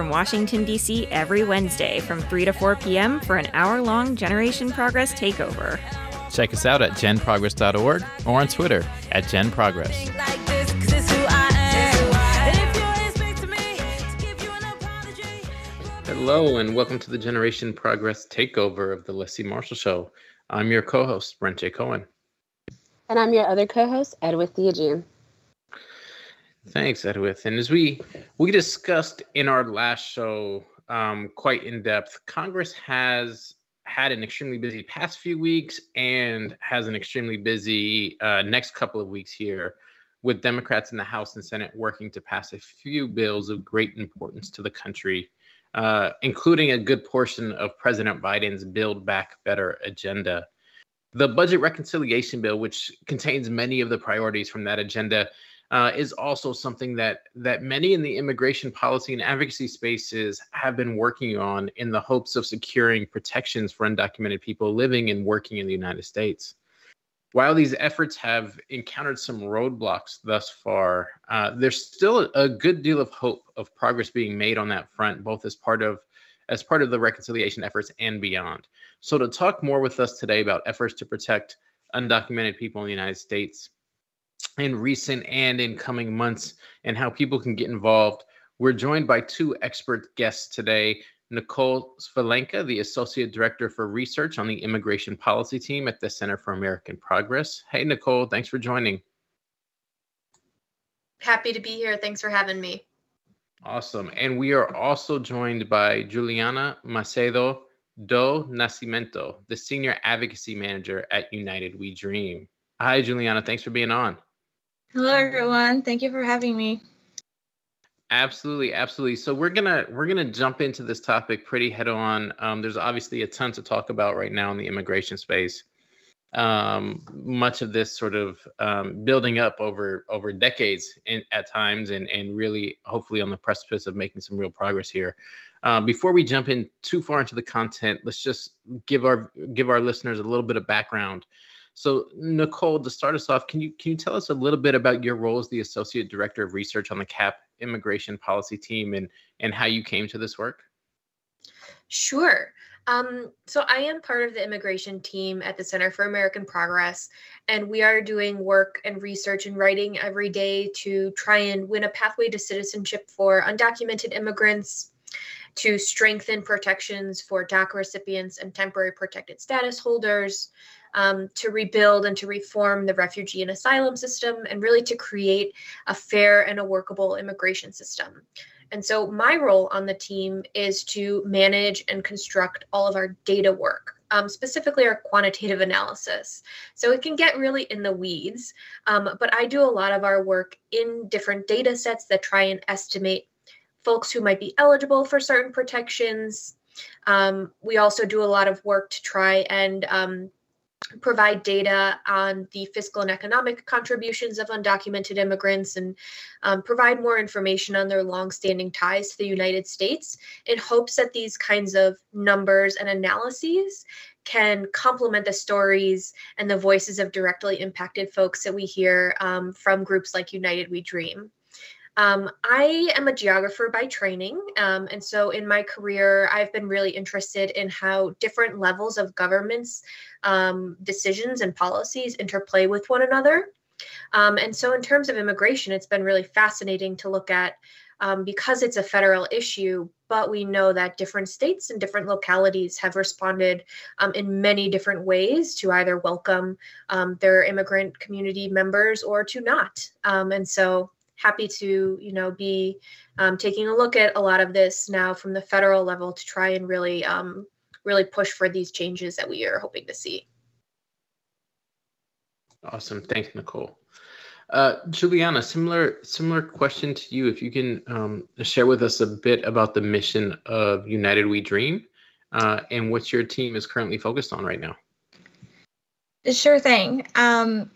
From Washington, D.C. every Wednesday from 3 to 4 p.m. for an hour long Generation Progress takeover. Check us out at genprogress.org or on Twitter at genprogress. Hello, and welcome to the Generation Progress takeover of the Leslie Marshall Show. I'm your co host, Brent J. Cohen. And I'm your other co-host, Edwith Theogene. Thanks, Edwith. And as we we discussed in our last show, um, quite in depth, Congress has had an extremely busy past few weeks and has an extremely busy uh, next couple of weeks here, with Democrats in the House and Senate working to pass a few bills of great importance to the country, uh, including a good portion of President Biden's Build Back Better agenda. The budget reconciliation bill, which contains many of the priorities from that agenda, uh, is also something that that many in the immigration policy and advocacy spaces have been working on in the hopes of securing protections for undocumented people living and working in the United States. While these efforts have encountered some roadblocks thus far, uh, there's still a, good deal of hope of progress being made on that front, both as part of as part of the reconciliation efforts and beyond. So, to talk more with us today about efforts to protect undocumented people in the United States, in recent and in coming months and how people can get involved. We're joined by two expert guests today. Nicole Svajlenka, the Associate Director for Research on the Immigration Policy Team at the Center for American Progress. Hey, Nicole, thanks for joining. Happy to be here. Thanks for having me. Awesome. And we are also joined by Juliana Macedo do Nascimento, the Senior Advocacy Manager at United We Dream. Hi, Juliana. Thanks for being on. Hello, everyone. Thank you for having me. Absolutely, absolutely. So we're gonna we're gonna jump into this topic pretty head on. Um, there's obviously a ton to talk about right now in the immigration space. Um, much of this sort of um, building up over over decades in, at times, and and really hopefully on the precipice of making some real progress here. Uh, before we jump in too far into the content, let's just give our give our listeners a little bit of background so, Nicole, to start us off, can you can you tell us a little bit about your role as the associate director of research on the CAP immigration policy team and and how you came to this work? Sure. Um, so I am part of the immigration team at the Center for American Progress, and we are doing work and research and writing every day to try and win a pathway to citizenship for undocumented immigrants, to strengthen protections for DACA recipients and temporary protected status holders, um, to rebuild and to reform the refugee and asylum system, and really to create a fair and a workable immigration system. And so, my role on the team is to manage and construct all of our data work. Um, specifically our quantitative analysis. So it can get really in the weeds, um, but I do a lot of our work in different data sets that try and estimate folks who might be eligible for certain protections. Um, we also do a lot of work to try and um, provide data on the fiscal and economic contributions of undocumented immigrants and um, provide more information on their longstanding ties to the United States in hopes that these kinds of numbers and analyses can complement the stories and the voices of directly impacted folks that we hear um, from groups like United We Dream. Um, I am a geographer by training. Um, and so in my career, I've been really interested in how different levels of government's um, decisions and policies interplay with one another. Um, and so, in terms of immigration, it's been really fascinating to look at um, because it's a federal issue, but we know that different states and different localities have responded um, in many different ways to either welcome their immigrant community members or to not. And so, happy to you know be um, taking a look at a lot of this now from the federal level to try and really um, really push for these changes that we are hoping to see. Awesome. Thanks, Nicole. Uh, Juliana, similar similar question to you. If you can um, share with us a bit about the mission of United We Dream uh, and what your team is currently focused on right now. Sure thing. Um,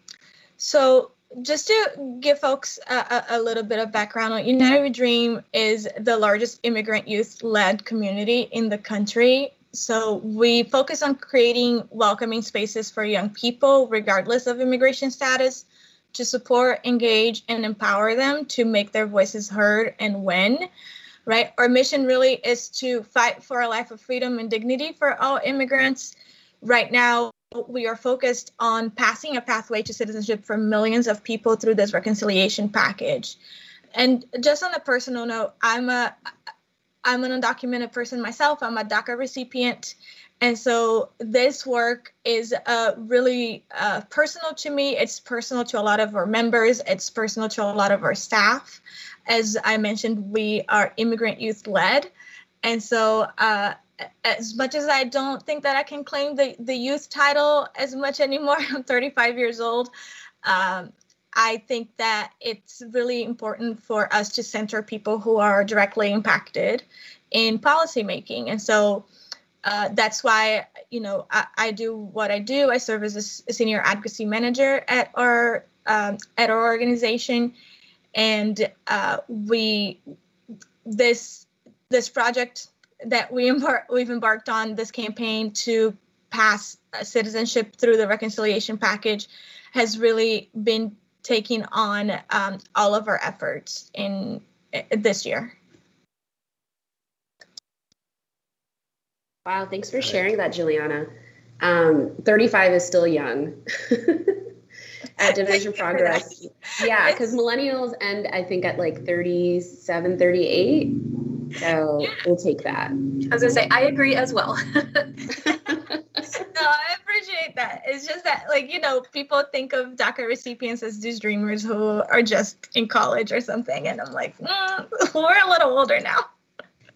so, just to give folks a, a, little bit of background on United We Dream is the largest immigrant youth-led community in the country. So we focus on creating welcoming spaces for young people, regardless of immigration status, to support, engage, and empower them to make their voices heard and win. Right? Our mission really is to fight for a life of freedom and dignity for all immigrants. Right now, we are focused on passing a pathway to citizenship for millions of people through this reconciliation package. And just on a personal note, I'm a I'm an undocumented person myself. I'm a DACA recipient. And so this work is uh, really uh, personal to me. It's personal to a lot of our members. It's personal to a lot of our staff. As I mentioned, we are immigrant youth led. And so, uh, as much as I don't think that I can claim the, the youth title as much anymore, I'm 35 years old. Um, I think that it's really important for us to center people who are directly impacted in policymaking. And so, uh, that's why you know I, I, do what I do. I serve as a, a senior advocacy manager at our um, at our organization, and uh, we this this project that we embar- we've embarked on this campaign to pass citizenship through the reconciliation package has really been taking on um, all of our efforts in uh, this year. Wow, thanks for sharing that, Juliana. Um, 35 is still young at Division Progress. Yeah, because millennials end, I think, at like 37, 38. So yeah. we'll take that. I was going to say, I agree as well. no, I appreciate that. It's just that, like, you know, people think of DACA recipients as these dreamers who are just in college or something. And I'm like, mm, we're a little older now.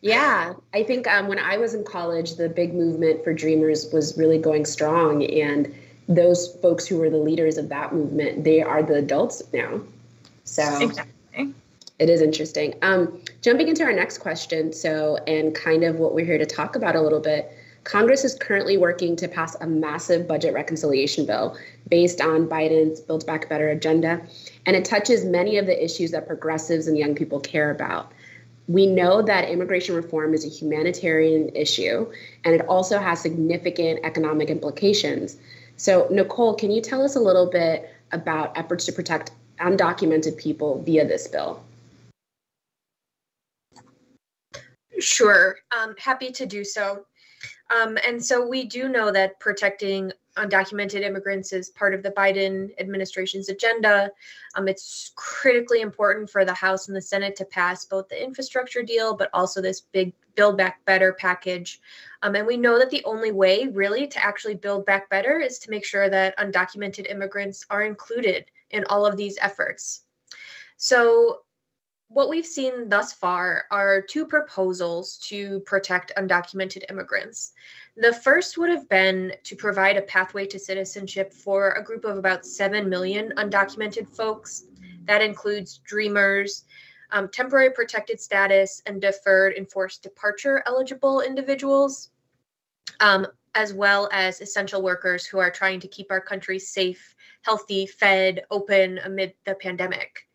Yeah, I think um, when I was in college, the big movement for Dreamers was really going strong, and those folks who were the leaders of that movement, they are the adults now. So exactly. It is interesting. Um, jumping into our next question, so and kind of what we're here to talk about a little bit. Congress is currently working to pass a massive budget reconciliation bill based on Biden's Build Back Better agenda, and it touches many of the issues that progressives and young people care about we know that immigration reform is a humanitarian issue and it also has significant economic implications. So, Nicole, can you tell us a little bit about efforts to protect undocumented people via this bill? Sure, um, happy to do so. Um, and so we do know that protecting undocumented immigrants is part of the Biden administration's agenda. Um, it's critically important for the House and the Senate to pass both the infrastructure deal, but also this big Build Back Better package. Um, and we know that the only way, really, to actually build back better is to make sure that undocumented immigrants are included in all of these efforts. So, what we've seen thus far are two proposals to protect undocumented immigrants. The first would have been to provide a pathway to citizenship for a group of about 7 million undocumented folks. That includes dreamers, um, temporary protected status, and deferred enforced departure eligible individuals, um, as well as essential workers who are trying to keep our country safe, healthy, fed, open amid the pandemic.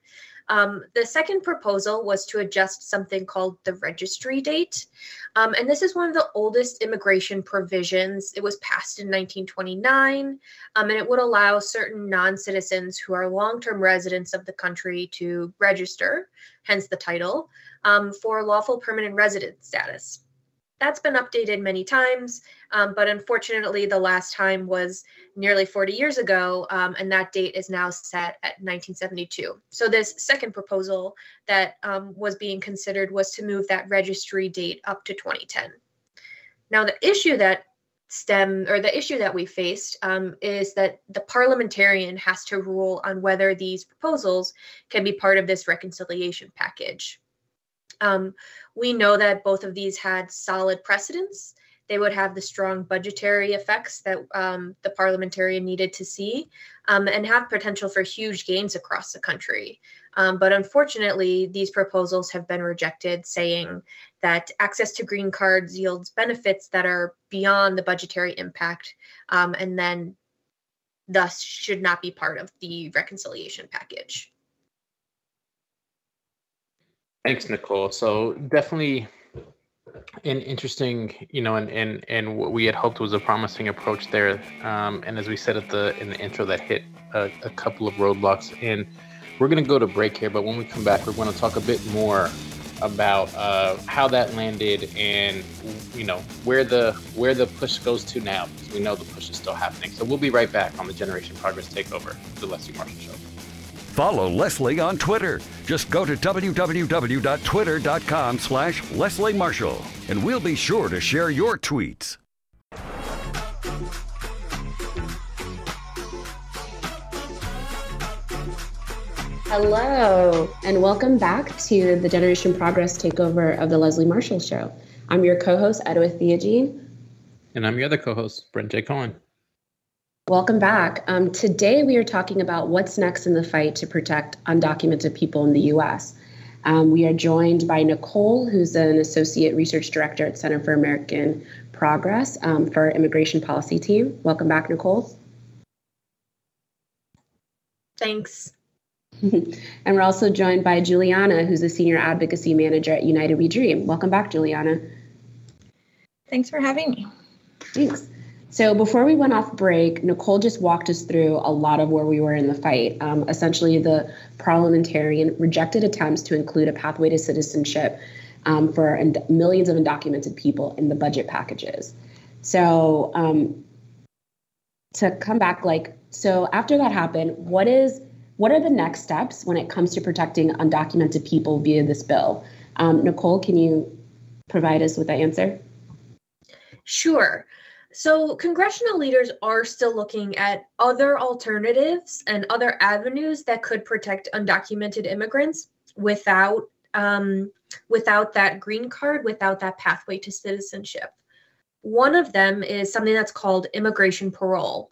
Um, the second proposal was to adjust something called the registry date. Um, and this is one of the oldest immigration provisions. It was passed in 1929, um, and it would allow certain non citizens who are long term residents of the country to register, hence the title, um, for lawful permanent resident status that's been updated many times, um, but unfortunately, the last time was nearly 40 years ago, um, and that date is now set at 1972. So, this second proposal that um, was being considered was to move that registry date up to 2010. Now, the issue that stem or the issue that we faced um, is that the parliamentarian has to rule on whether these proposals can be part of this reconciliation package. Um, we know that both of these had solid precedents. they would have the strong budgetary effects that um, the parliamentarian needed to see um, and have potential for huge gains across the country. Um, but unfortunately, these proposals have been rejected, saying that access to green cards yields benefits that are beyond the budgetary impact um, and then thus should not be part of the reconciliation package. Thanks, Nicole. So definitely an interesting, you know, and and and what we had hoped was a promising approach there. Um, and as we said at the in the intro, that hit a, a couple of roadblocks. And we're going to go to break here, but when we come back, we're going to talk a bit more about uh, how that landed and you know where the where the push goes to now because we know the push is still happening. So we'll be right back on the Generation Progress Takeover, the Leslie Marshall Show. Follow Leslie on Twitter. Just go to www.twitter.com slash Leslie Marshall, and we'll be sure to share your tweets. Hello, and welcome back to the Generation Progress takeover of the Leslie Marshall Show. I'm your co host, Edwith Theogene. And I'm your other co host, Brent J. Cohen. Welcome back. Um, today, we are talking about what's next in the fight to protect undocumented people in the U.S. Um, we are joined by Nicole, who's an associate research director at Center for American Progress um, for our immigration policy team. Welcome back, Nicole. Thanks. and we're also joined by Juliana, who's a senior advocacy manager at United We Dream. Welcome back, Juliana. Thanks for having me. Thanks. So before we went off break, Nicole just walked us through a lot of where we were in the fight. Um, essentially, the parliamentarian rejected attempts to include a pathway to citizenship um, for und- millions of undocumented people in the budget packages. So um, to come back, like, so after that happened, what is what are the next steps when it comes to protecting undocumented people via this bill? Um, Nicole, can you provide us with that answer? Sure. So, congressional leaders are still looking at other alternatives and other avenues that could protect undocumented immigrants without um, without that green card, without that pathway to citizenship. One of them is something that's called immigration parole.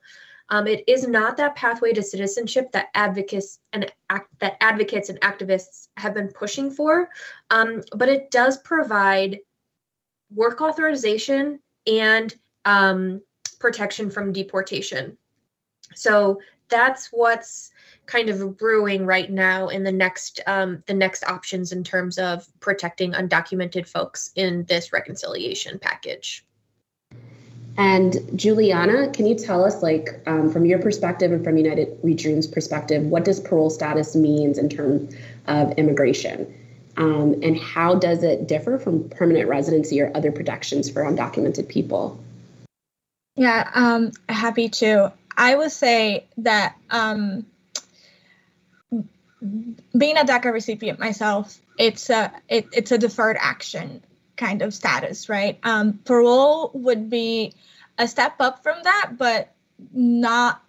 Um, it is not that pathway to citizenship that advocates and act, that advocates and activists have been pushing for, um, but it does provide work authorization and um, protection from deportation. So that's what's kind of brewing right now in the next um, the next options in terms of protecting undocumented folks in this reconciliation package. And Juliana, can you tell us, like, um, from your perspective and from United We Dream's perspective, what does parole status means in terms of immigration? Um, and how does it differ from permanent residency or other protections for undocumented people? Yeah, um, happy to. I would say that um, being a DACA recipient myself, it's a it, it's a deferred action kind of status, right? Um, parole would be a step up from that, but not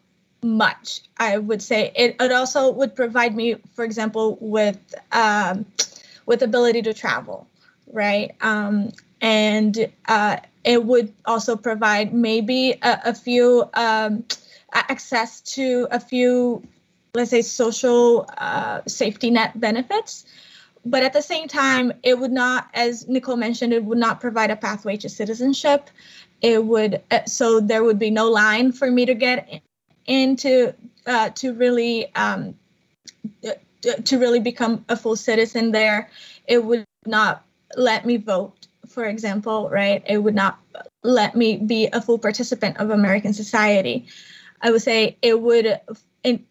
much. I would say it. It also would provide me, for example, with um, with ability to travel, right? Um, and uh, it would also provide maybe a, a few um, access to a few, let's say, social uh, safety net benefits. But at the same time, it would not, as Nicole mentioned, it would not provide a pathway to citizenship. It would, uh, so there would be no line for me to get into uh, to really um, to really become a full citizen there. It would not let me vote for example, right, it would not let me be a full participant of American society. I would say it would, in,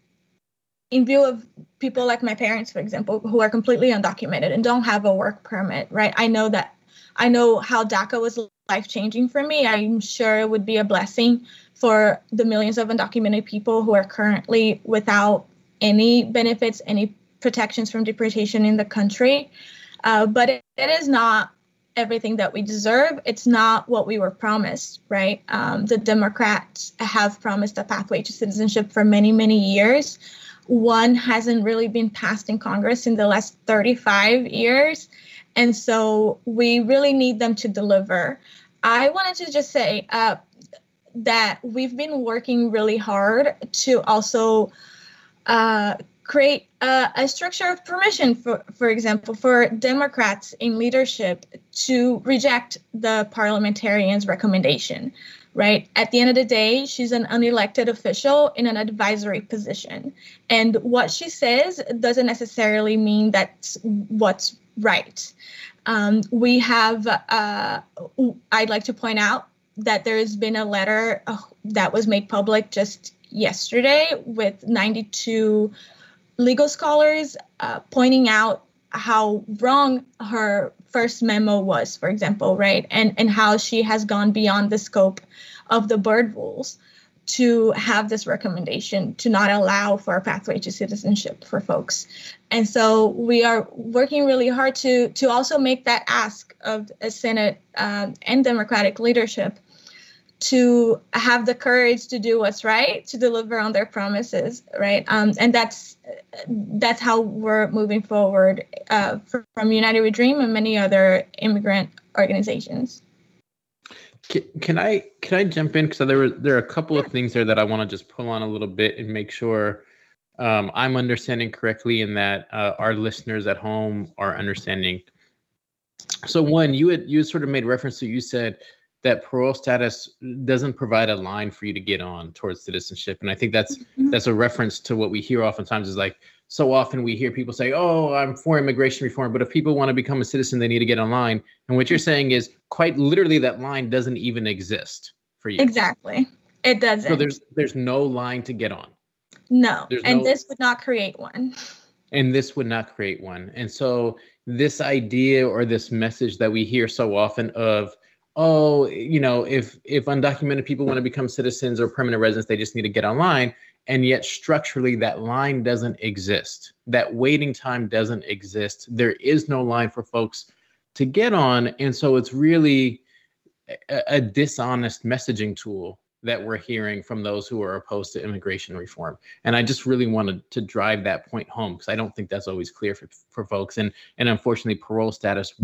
in view of people like my parents, for example, who are completely undocumented and don't have a work permit, right? I know that I know how DACA was life changing for me. I'm sure it would be a blessing for the millions of undocumented people who are currently without any benefits, any protections from deportation in the country. Uh, but it, it is not everything that we deserve. It's not what we were promised, right? Um, the Democrats have promised a pathway to citizenship for many, many years. One hasn't really been passed in Congress in the last 35 years. And so we really need them to deliver. I wanted to just say uh, that we've been working really hard to also uh, create a, a, structure of permission, for, for example, for Democrats in leadership to reject the parliamentarian's recommendation, right? At the end of the day, she's an unelected official in an advisory position. And what she says doesn't necessarily mean that's what's right. Um, we have, uh, I'd like to point out that there has been a letter uh, that was made public just yesterday with 92 legal scholars uh, pointing out how wrong her first memo was, for example, right? And, and how she has gone beyond the scope of the Byrd rules to have this recommendation to not allow for a pathway to citizenship for folks. And so we are working really hard to, to also make that ask of a Senate um, and Democratic leadership to have the courage to do what's right to deliver on their promises right? Um, and that's that's how we're moving forward uh, from united we dream and many other immigrant organizations. Can, can i can i jump in? Because there were there are a couple of things there that i want to just pull on a little bit and make sure um, i'm understanding correctly and that uh, our listeners at home are understanding. So one you had you sort of made reference to you said that parole status doesn't provide a line for you to get on towards citizenship. And i think that's mm-hmm. that's a reference to what we hear oftentimes is like so often we hear people say oh i'm for immigration reform but if people want to become a citizen they need to get online. And what you're saying is quite literally that line doesn't even exist for you. Exactly. It doesn't. So there's there's no line to get on. No. There's and no, this would not create one. And this would not create one. And so this idea or this message that we hear so often of oh, you know, if if undocumented people want to become citizens or permanent residents, they just need to get online. And yet, structurally, that line doesn't exist. That waiting time doesn't exist. There is no line for folks to get on, and so it's really a, a dishonest messaging tool that we're hearing from those who are opposed to immigration reform. And I just really wanted to drive that point home because I don't think that's always clear for, for folks. And and unfortunately, parole status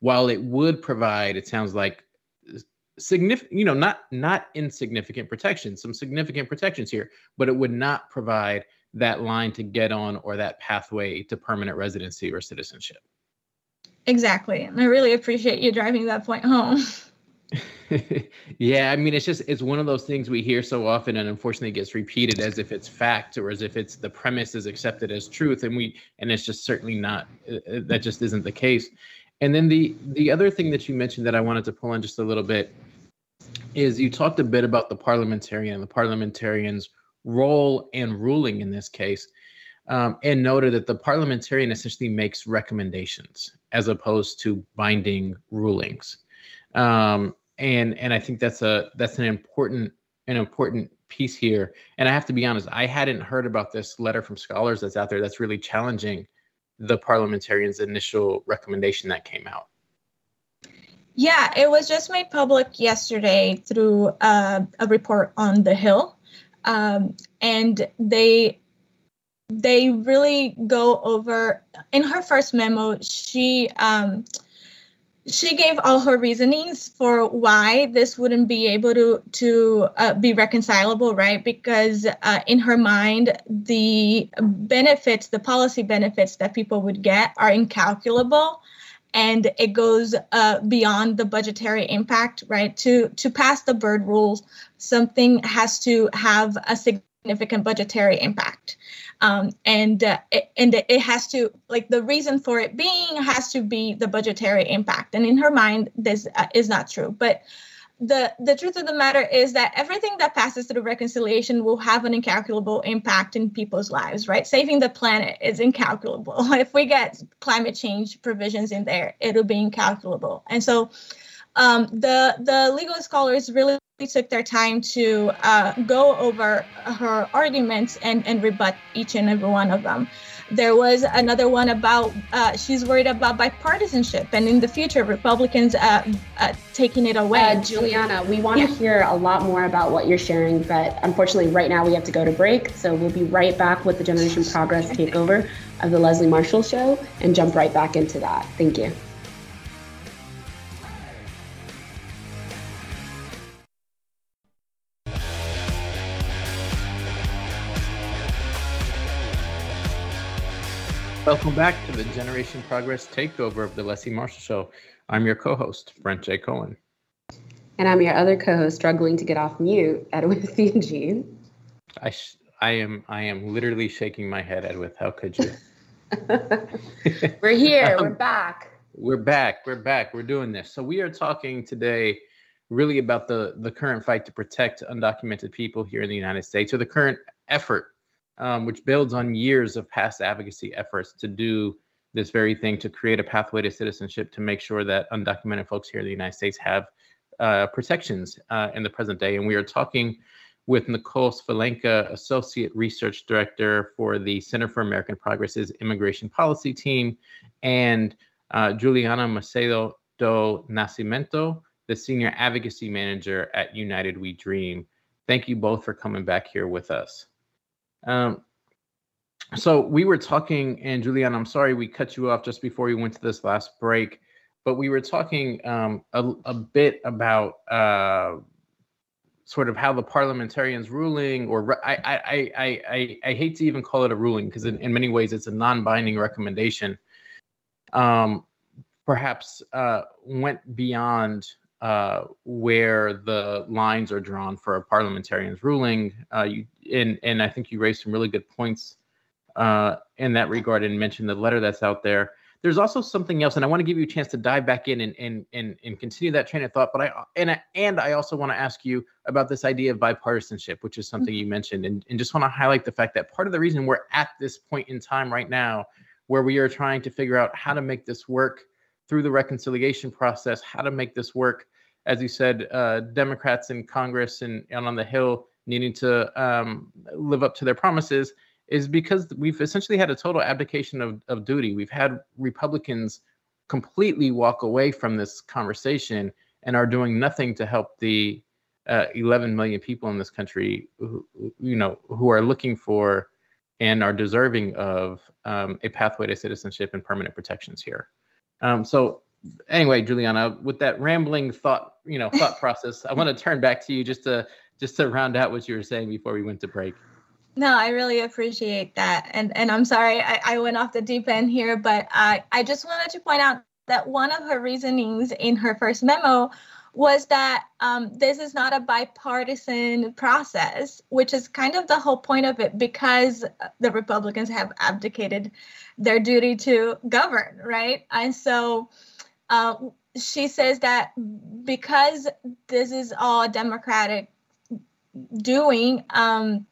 while it would provide, it sounds like significant, you know, not not insignificant protection, some significant protections here, but it would not provide that line to get on or that pathway to permanent residency or citizenship. Exactly. And I really appreciate you driving that point home. yeah, I mean, it's just it's one of those things we hear so often, and unfortunately gets repeated as if it's fact or as if it's the premise is accepted as truth, and we and it's just certainly not. Uh, uh, that just isn't the case. And then the the other thing that you mentioned that I wanted to pull on just a little bit is you talked a bit about the parliamentarian and the parliamentarian's role and ruling in this case, um, and noted that the parliamentarian essentially makes recommendations as opposed to binding rulings. Um, and and I think that's a that's an important an important piece here. And I have to be honest, I hadn't heard about this letter from scholars that's out there that's really challenging the parliamentarian's initial recommendation that came out? Yeah, it was just made public yesterday through uh, a report on the Hill, um, and they they really go over. In her first memo, she um, she gave all her reasonings for why this wouldn't be able to to uh, be reconcilable right? Because uh, in her mind the benefits the policy benefits that people would get are incalculable and it goes uh, beyond the budgetary impact right? To to pass the Byrd rules something has to have a significant budgetary impact um, and uh, it, and it has to like the reason for it being has to be the budgetary impact. And in her mind this uh, is not true. But the the truth of the matter is that everything that passes through reconciliation will have an incalculable impact in people's lives right? Saving the planet is incalculable. If we get climate change provisions in there it'll be incalculable. And so um, the the legal scholars really took their time to uh, go over her arguments and, and rebut each and every one of them. There was another one about uh, she's worried about bipartisanship and in the future Republicans uh, uh taking it away. Uh, Juliana, we want to yeah. hear a lot more about what you're sharing, but unfortunately, right now we have to go to break. So we'll be right back with the Generation Progress takeover of the Leslie Marshall Show and jump right back into that. Thank you. Welcome back to the Generation Progress takeover of the Leslie Marshall Show. I'm your co-host, Brent J. Cohen. And I'm your other co-host, struggling to get off mute, Edwith Theogene. I sh- I am I am literally shaking my head, Edwith. How could you? we're here. Um, we're back. We're back. We're back. We're doing this. So we are talking today really about the the current fight to protect undocumented people here in the United States, or the current effort, um, which builds on years of past advocacy efforts to do this very thing to create a pathway to citizenship to make sure that undocumented folks here in the United States have uh, protections uh, in the present day. And we are talking with Nicole Svajlenka, Associate Research Director for the Center for American Progress's Immigration Policy Team, and uh, Juliana Macedo do Nascimento, the Senior Advocacy Manager at United We Dream. Thank you both for coming back here with us. Um, so we were talking, and Juliana, I'm sorry we cut you off just before we went to this last break, but we were talking um, a, a, bit about uh, sort of how the parliamentarians ruling, or I, I, I, I, I hate to even call it a ruling because in, in many ways it's a non-binding recommendation, um, perhaps uh, went beyond uh, where the lines are drawn for a parliamentarian's ruling. Uh, you, and, and I think you raised some really good points uh, in that regard and mentioned the letter that's out there. There's also something else, and I want to give you a chance to dive back in and and and, and continue that train of thought. But I and I, and I also want to ask you about this idea of bipartisanship, which is something you mentioned, and, and just want to highlight the fact that part of the reason we're at this point in time right now, where we are trying to figure out how to make this work through the reconciliation process, how to make this work, as you said, uh, Democrats in Congress and, and on the Hill needing to um, live up to their promises is because we've essentially had a total abdication of, of duty. We've had Republicans completely walk away from this conversation and are doing nothing to help the uh, 11 million people in this country who, you know who are looking for and are deserving of um, a pathway to citizenship and permanent protections here. Um, so anyway, Juliana, with that rambling thought, you know, thought process, I want to turn back to you just to just to round out what you were saying before we went to break. No, I really appreciate that. And and I'm sorry I, I went off the deep end here, but I, I just wanted to point out that one of her reasonings in her first memo was that um, this is not a bipartisan process, which is kind of the whole point of it because the Republicans have abdicated their duty to govern, right? And so uh, she says that because this is all Democratic doing, um,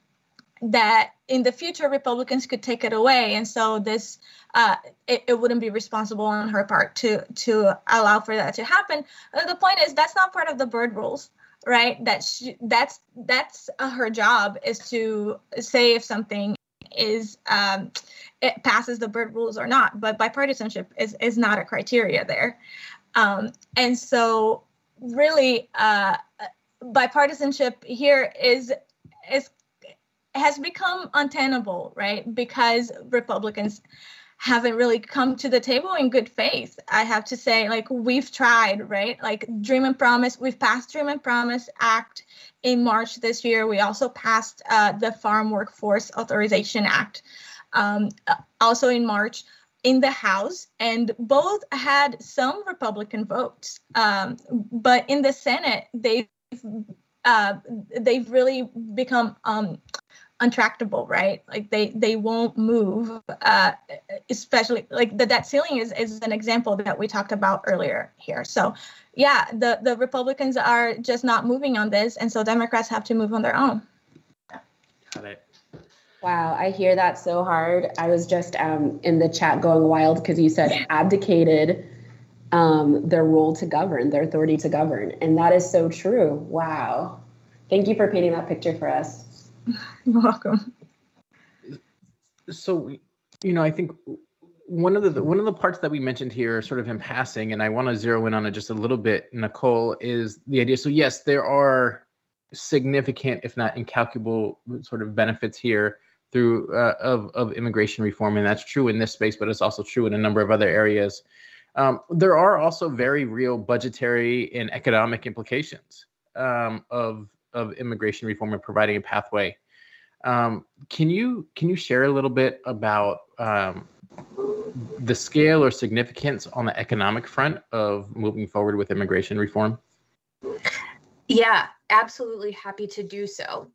that in the future Republicans could take it away, and so this uh, it, it, wouldn't be responsible on her part to to allow for that to happen. Uh, the point is that's not part of the Byrd rules, right? That she, that's that's uh, her job is to say if something is um, it passes the Byrd rules or not. But bipartisanship is is not a criteria there, um, and so really uh, bipartisanship here is is has become untenable, right? Because Republicans haven't really come to the table in good faith. I have to say, like we've tried, right? Like Dream and Promise, we've passed Dream and Promise Act in March this year. We also passed uh, the Farm Workforce Authorization Act, um, also in March in the House, and both had some Republican votes. Um, but in the Senate, they've uh, they've really become um, untractable right? Like they they won't move uh especially like the debt ceiling is is an example that we talked about earlier here. So yeah the the republicans are just not moving on this and so democrats have to move on their own. Got it. Wow i hear that so hard. I was just um in the chat going wild because you said abdicated um their role to govern their authority to govern and that is so true. Wow. Thank you for painting that picture for us. You're welcome. So, you know, I think one of the one of the parts that we mentioned here, sort of in passing, and I want to zero in on it just a little bit, Nicole, is the idea. So, yes, there are significant, if not incalculable, sort of benefits here through uh, of of immigration reform, and that's true in this space, but it's also true in a number of other areas. Um, there are also very real budgetary and economic implications um, of of immigration reform and providing a pathway. Um, can you can you share a little bit about um, the scale or significance on the economic front of moving forward with immigration reform? Yeah, absolutely happy to do so.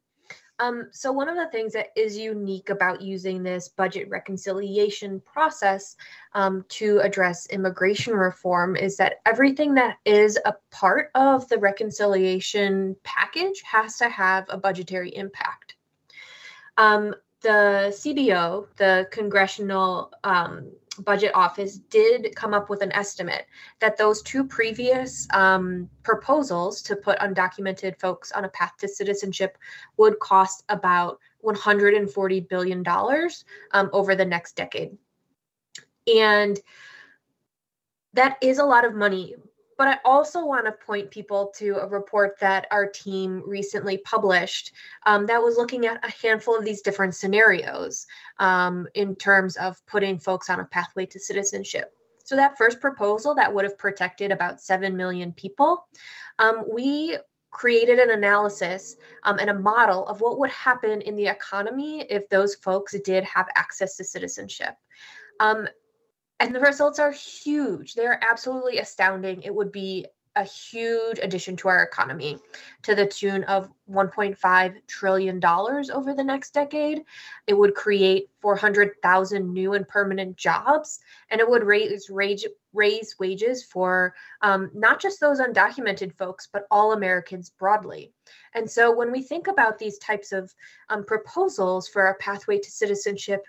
Um, so one of the things that is unique about using this budget reconciliation process um, to address immigration reform is that everything that is a part of the reconciliation package has to have a budgetary impact. Um, the CBO, the Congressional um, budget office did come up with an estimate that those two previous um, proposals to put undocumented folks on a path to citizenship would cost about 140 billion dollars um, over the next decade. And that is a lot of money but I also want to point people to a report that our team recently published um, that was looking at a handful of these different scenarios um, in terms of putting folks on a pathway to citizenship. So, that first proposal that would have protected about 7 million people, um, we created an analysis um, and a model of what would happen in the economy if those folks did have access to citizenship. Um, and the results are huge. They're absolutely astounding. It would be a huge addition to our economy to the tune of 1.5 trillion dollars over the next decade. It would create 400,000 new and permanent jobs, and it would raise raise, raise wages for um, not just those undocumented folks, but all Americans broadly. And so, when we think about these types of um, proposals for a pathway to citizenship,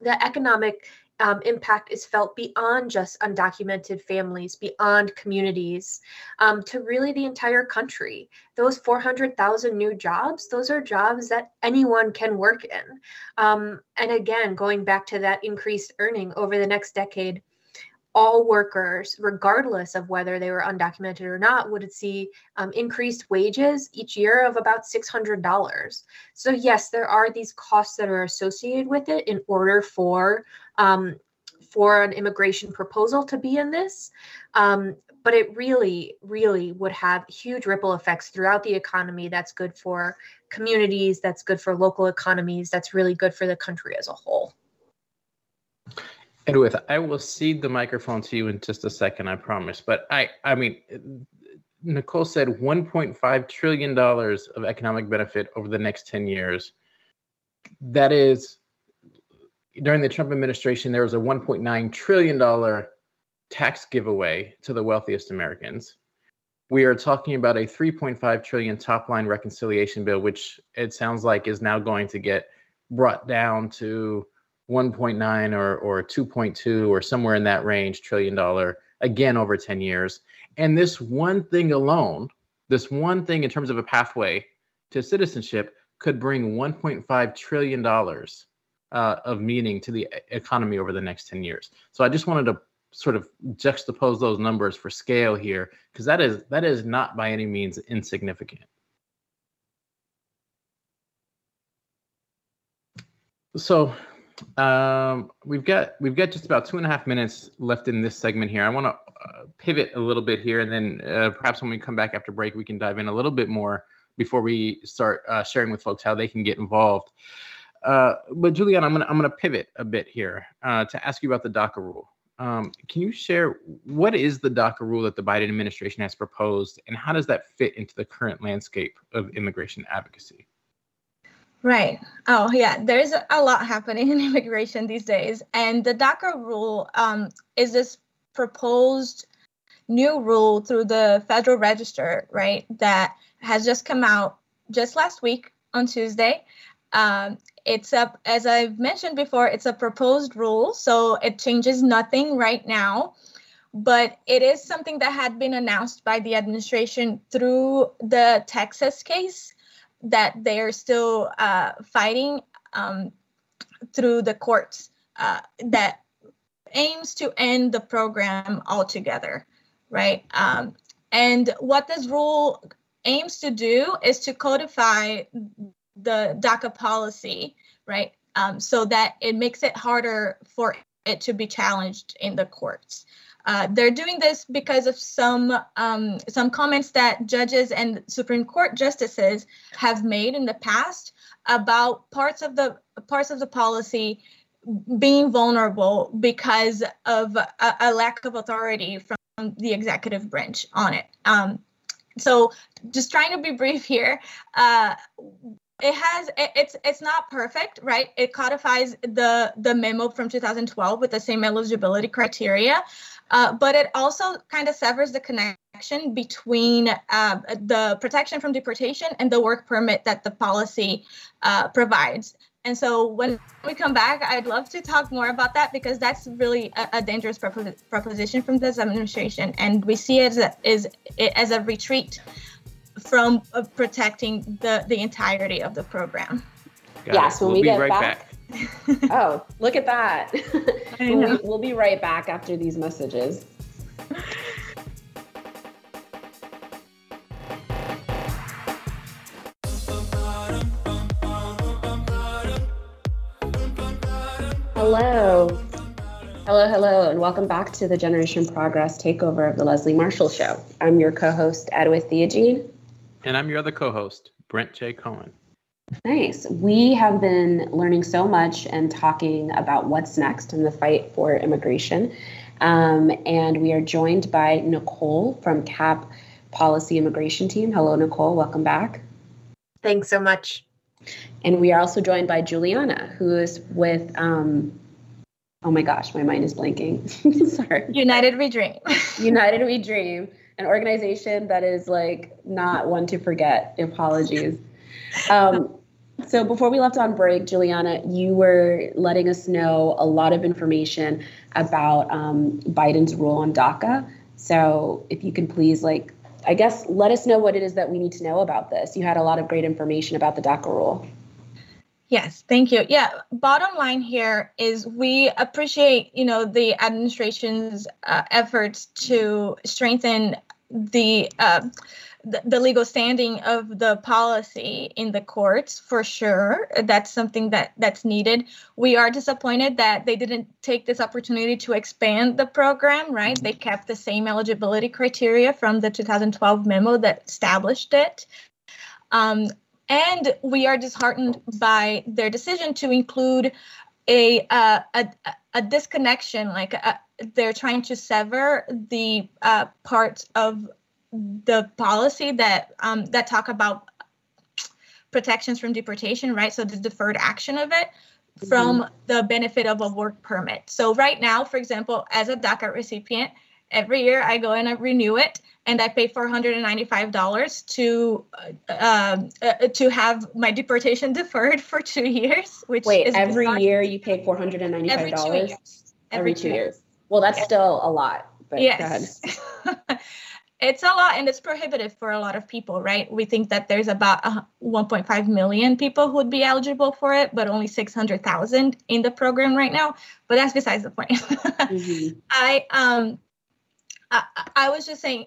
the economic um, impact is felt beyond just undocumented families, beyond communities, um, to really the entire country. Those 400,000 new jobs, those are jobs that anyone can work in. Um, and again, going back to that increased earning over the next decade, all workers, regardless of whether they were undocumented or not, would see um, increased wages each year of about $600. So, yes, there are these costs that are associated with it in order for um, for an immigration proposal to be in this. Um, but it really, really would have huge ripple effects throughout the economy. That's good for communities, that's good for local economies, that's really good for the country as a whole. Edwith, I will cede the microphone to you in just a second, I promise. But I, I mean, Nicole said 1.5 trillion dollars of economic benefit over the next 10 years. That is, during the Trump administration, there was a 1.9 trillion dollar tax giveaway to the wealthiest Americans. We are talking about a 3.5 trillion top line reconciliation bill, which it sounds like is now going to get brought down to 1.9 or or 2.2 or somewhere in that range trillion dollar again over 10 years. And this one thing alone, this one thing in terms of a pathway to citizenship could bring 1.5 trillion dollars uh, of meaning to the economy over the next 10 years. So I just wanted to sort of juxtapose those numbers for scale here because that is that is not by any means insignificant. So um, we've got we've got just about two and a half minutes left in this segment here. I want to uh, pivot a little bit here, and then uh, perhaps when we come back after break, we can dive in a little bit more before we start uh, sharing with folks how they can get involved. Uh, but Julian, I'm gonna I'm gonna pivot a bit here uh, to ask you about the DACA rule. Um, can you share what is the DACA rule that the Biden administration has proposed, and how does that fit into the current landscape of immigration advocacy? Right. Oh, yeah. There's a lot happening in immigration these days. And the DACA rule um, is this proposed new rule through the Federal Register, right, that has just come out just last week on Tuesday. Um, it's a, as I've mentioned before, it's a proposed rule, so it changes nothing right now. But it is something that had been announced by the administration through the Texas case that they're still uh, fighting um, through the courts uh, that aims to end the program altogether, right? Um, and what this rule aims to do is to codify the DACA policy, right? Um, so that it makes it harder for it to be challenged in the courts. Uh, they're doing this because of some um, some comments that judges and Supreme Court justices have made in the past about parts of the parts of the policy being vulnerable because of a, a, lack of authority from the executive branch on it. Um, so just trying to be brief here. Uh, it has it, it's it's not perfect right? It codifies the the memo from 2012 with the same eligibility criteria uh, but it also kind of severs the connection between uh, the protection from deportation and the work permit that the policy uh, provides. And so when we come back, I'd love to talk more about that because that's really a, a dangerous proposition from this administration, and we see it as a, as, as a retreat from uh, protecting the the entirety of the program. Got yes, it. when we'll we get right back. back. oh, look at that! we'll, we'll be right back after these messages. Hello. Hello, hello, and welcome back to the Generation Progress takeover of the Leslie Marshall Show. I'm your co host, Edwith Theogene. And I'm your other co host, Brent J. Cohen. Nice. We have been learning so much and talking about what's next in the fight for immigration. Um, and we are joined by Nicole from CAP Policy Immigration Team. Hello, Nicole. Welcome back. Thanks so much. And we are also joined by Juliana, who is with, um, oh my gosh, my mind is blanking. Sorry. United We Dream. United We Dream, an organization that is like not one to forget. Apologies. Um, so before we left on break, Juliana, you were letting us know a lot of information about um, Biden's rule on DACA. So if you can please like I guess let us know what it is that we need to know about this. You had a lot of great information about the DACA rule. Yes, thank you. Yeah, bottom line here is we appreciate, you know, the administration's uh, efforts to strengthen the uh, the, legal standing of the policy in the courts for sure that's something that that's needed. We are disappointed that they didn't take this opportunity to expand the program right? They kept the same eligibility criteria from the 2012 memo that established it. Um, and we are disheartened by their decision to include a uh, a, a disconnection like a, uh, they're trying to sever the uh, parts of the policy that um, that talk about protections from deportation, right? So the deferred action of it from mm-hmm. the benefit of a work permit. So right now, for example, as a DACA recipient, every year I go and I renew it, and I pay four hundred and ninety-five dollars to uh, uh, to have my deportation deferred for two years. Which wait, every year you pay four hundred and ninety-five dollars. Every, every, every two years. years. Well, that's yeah. still a lot. But yes. it's a lot and it's prohibitive for a lot of people right we think that there's about 1.5 million people who would be eligible for it but only 600000 in the program right now but that's besides the point mm-hmm. i um I, I was just saying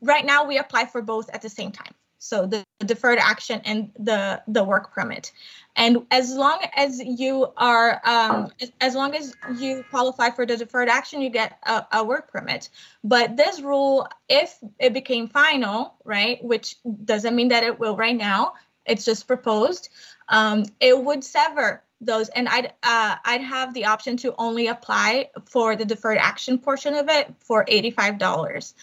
right now we apply for both at the same time. So the, deferred action and the the work permit. And as long as you are um, as long as you qualify for the deferred action you get a, a, work permit. But this rule if it became final right which doesn't mean that it will right now it's just proposed um, it would sever those and i'd uh, i'd have the option to only apply for the deferred action portion of it for $85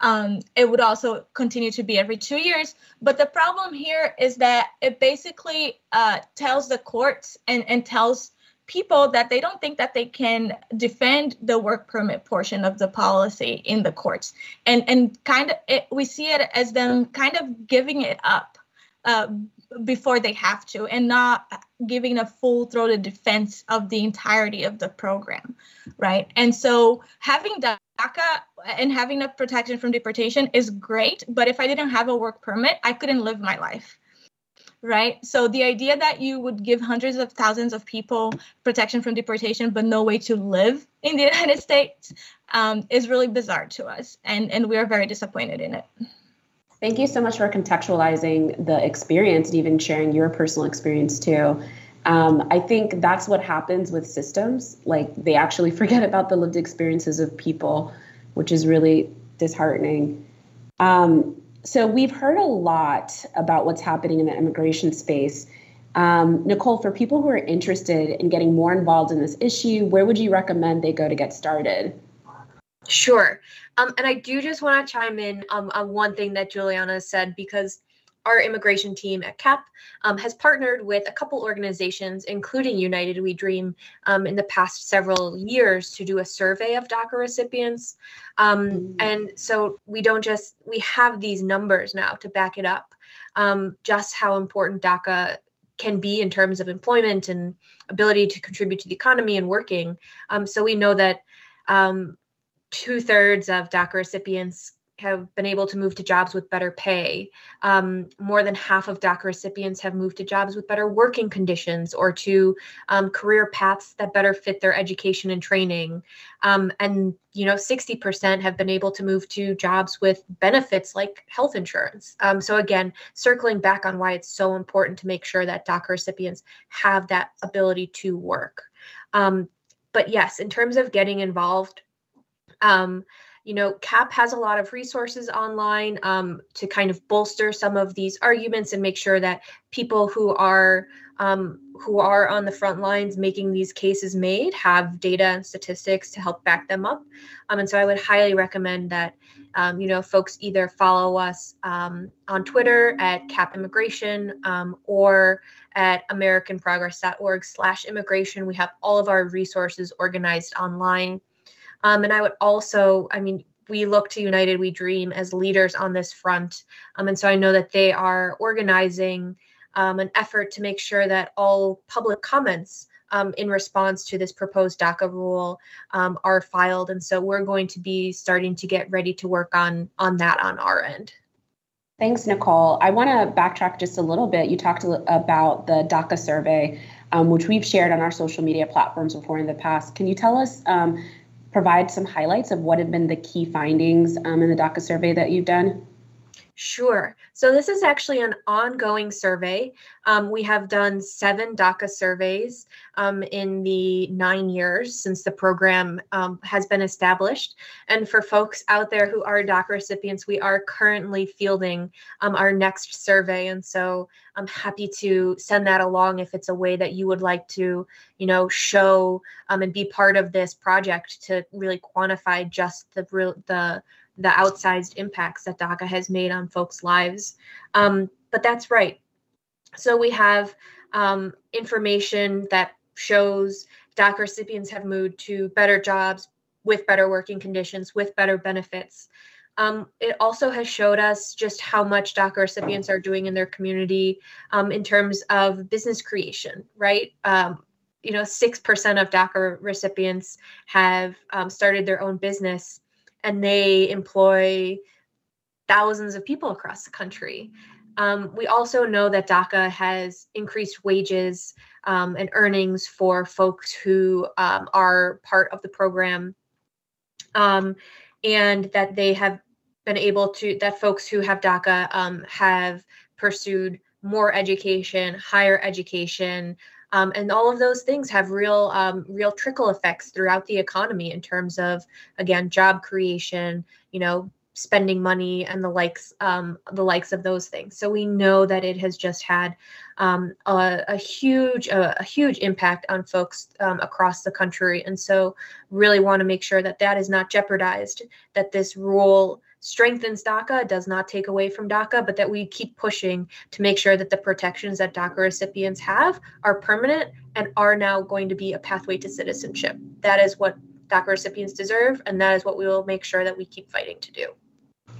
um, it would also continue to be every two years. But the problem here is that it basically uh, tells the courts and, and tells people that they don't think that they can defend the work permit portion of the policy in the courts and and kind of it, we see it as them kind of giving it up uh, before they have to and not giving a full-throated defense of the entirety of the program right and so having DACA and having a protection from deportation is great, but if I didn't have a work permit, I couldn't live my life. Right. So the idea that you would give hundreds of thousands of people protection from deportation, but no way to live in the United States um, is really bizarre to us. And, and we are very disappointed in it. Thank you so much for contextualizing the experience and even sharing your personal experience too. Um, I think that's what happens with systems. Like they actually forget about the lived experiences of people, which is really disheartening. Um, so we've heard a lot about what's happening in the immigration space. Um, Nicole, for people who are interested in getting more involved in this issue, where would you recommend they go to get started? Sure. Um, and I do just want to chime in um, on one thing that Juliana said because our immigration team at CAP um, has partnered with a couple organizations, including United We Dream, um, in the past several years to do a survey of DACA recipients. Um, mm-hmm. And so we don't just, we have these numbers now to back it up, um, just how important DACA can be in terms of employment and ability to contribute to the economy and working. Um, so we know that um, two thirds of DACA recipients have been able to move to jobs with better pay. Um, more than half of DACA recipients have moved to jobs with better working conditions or to um, career paths that better fit their education and training. Um, and you know, 60% have been able to move to jobs with benefits like health insurance. Um, so again, circling back on why it's so important to make sure that DACA recipients have that ability to work. Um, but yes, in terms of getting involved, um, you know, CAP has a lot of resources online um, to kind of bolster some of these arguments and make sure that people who are um, who are on the front lines making these cases made have data and statistics to help back them up. Um, and so I would highly recommend that um, you know folks either follow us um, on Twitter at CAP Immigration um, or at AmericanProgress.org slash immigration. We have all of our resources organized online. Um, and I would also, I mean, we look to United We Dream as leaders on this front. Um, and so I know that they are organizing um, an effort to make sure that all public comments um, in response to this proposed DACA rule um, are filed. And so we're going to be starting to get ready to work on, on that on our end. Thanks, Nicole. I want to backtrack just a little bit. You talked about the DACA survey, um, which we've shared on our social media platforms before in the past. Can you tell us um, provide some highlights of what have been the key findings um, in the DACA survey that you've done? Sure. So this is actually an ongoing survey. Um, we have done seven DACA surveys um, in the nine years since the program um, has been established. And for folks out there who are DACA recipients, we are currently fielding um, our next survey. And so I'm happy to send that along if it's a way that you would like to, you know, show um, and be part of this project to really quantify just the the the outsized impacts that DACA has made on folks' lives. Um, but that's right. So we have um, information that shows DACA recipients have moved to better jobs with better working conditions, with better benefits. Um, it also has showed us just how much DACA recipients are doing in their community um, in terms of business creation, right? Um, you know, 6% of DACA recipients have um, started their own business and they employ thousands of people across the country. Um, we also know that DACA has increased wages um, and earnings for folks who um, are part of the program, um, and that they have been able to, that folks who have DACA um, have pursued more education, higher education, um, and all of those things have real um, real trickle effects throughout the economy in terms of again job creation you know spending money and the likes um, the likes of those things. So we know that it has just had um, a, a, huge a, a, huge impact on folks um, across the country. And so really want to make sure that that is not jeopardized that this rule strengthens DACA, does not take away from DACA, but that we keep pushing to make sure that the protections that DACA recipients have are permanent and are now going to be a pathway to citizenship. That is what DACA recipients deserve, and that is what we will make sure that we keep fighting to do.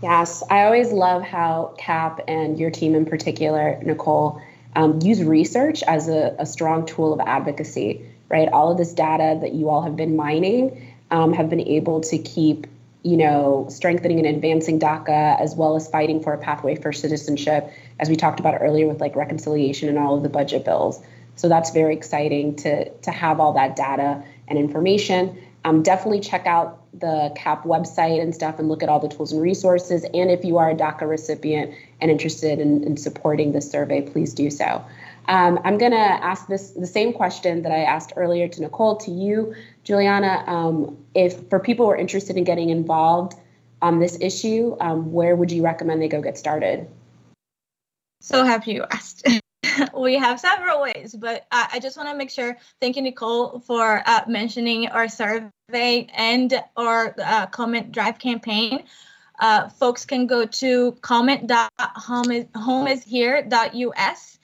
Yes, I always love how CAP and your team in particular, Nicole, um, use research as a, a, strong tool of advocacy, right? All of this data that you all have been mining um, have been able to keep you know, strengthening and advancing DACA, as well as fighting for a pathway for citizenship, as we talked about earlier with like reconciliation and all of the budget bills. So that's very exciting to to have all that data and information. Um, definitely check out the CAP website and stuff and look at all the tools and resources. And if you are a DACA recipient and interested in, in supporting this survey, please do so. Um, I'm going to ask this the same question that I asked earlier to Nicole to you, Juliana. Um, if for people who are interested in getting involved on this issue, um, where would you recommend they go get started? So happy you asked. we have several ways, but I, I just want to make sure. Thank you, Nicole, for uh, mentioning our survey and our uh, comment drive campaign. Uh, folks can go to comment.homeishere.us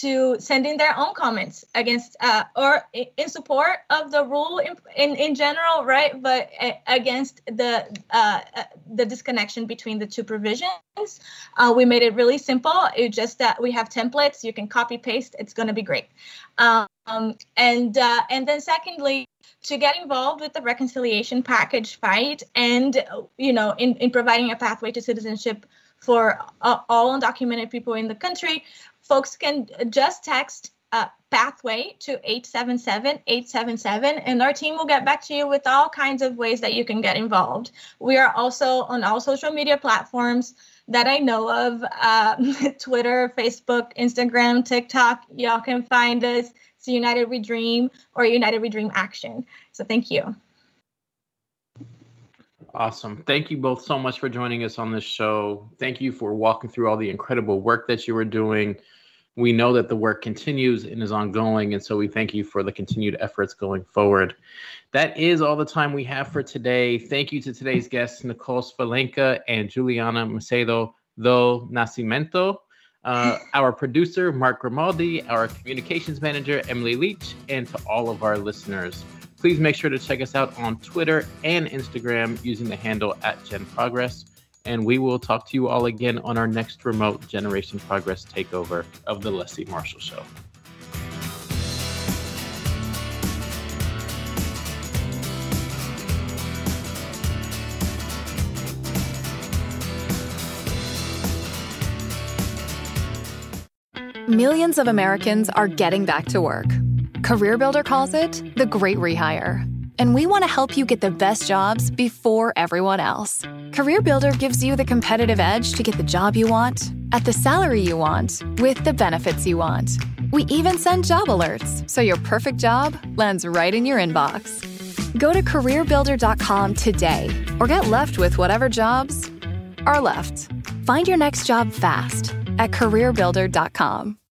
to send in their own comments against uh, or in support of the rule in, in, in general, right? But against the uh, uh, the disconnection between the two provisions. Uh, we made it really simple. It's just that we have templates. You can copy paste. It's going to be great. Um, and uh, and then secondly, to get involved with the reconciliation package fight and you know in, in providing a pathway to citizenship for all undocumented people in the country folks can just text uh, pathway to 877 877 and our team will get back to you with all kinds of ways that you can get involved. We are also on all social media platforms that i know of uh, twitter facebook instagram tiktok. Y'all can find us. It's united we dream or united we dream action. So thank you Awesome. Thank you both so much for joining us on this show. Thank you for walking through all the incredible work that you are doing we know that the work continues and is ongoing. And so we thank you for the continued efforts going forward. That is all the time we have for today. Thank you to today's guests, Nicole Svajlenka and Juliana Macedo do Nascimento. Uh, our producer, Mark Grimaldi, our communications manager, Emily Leach, and to all of our listeners. Please make sure to check us out on Twitter and Instagram using the handle at Gen Progress and we will talk to you all again on our next remote Generation Progress takeover of the Leslie Marshall Show. Millions of Americans are getting back to work. CareerBuilder calls it the great rehire and we want to help you get the best jobs before everyone else. CareerBuilder gives you the competitive edge to get the job you want, at the salary you want, with the benefits you want. We even send job alerts, so your perfect job lands right in your inbox. Go to careerbuilder.com today or get left with whatever jobs are left. Find your next job fast at careerbuilder.com.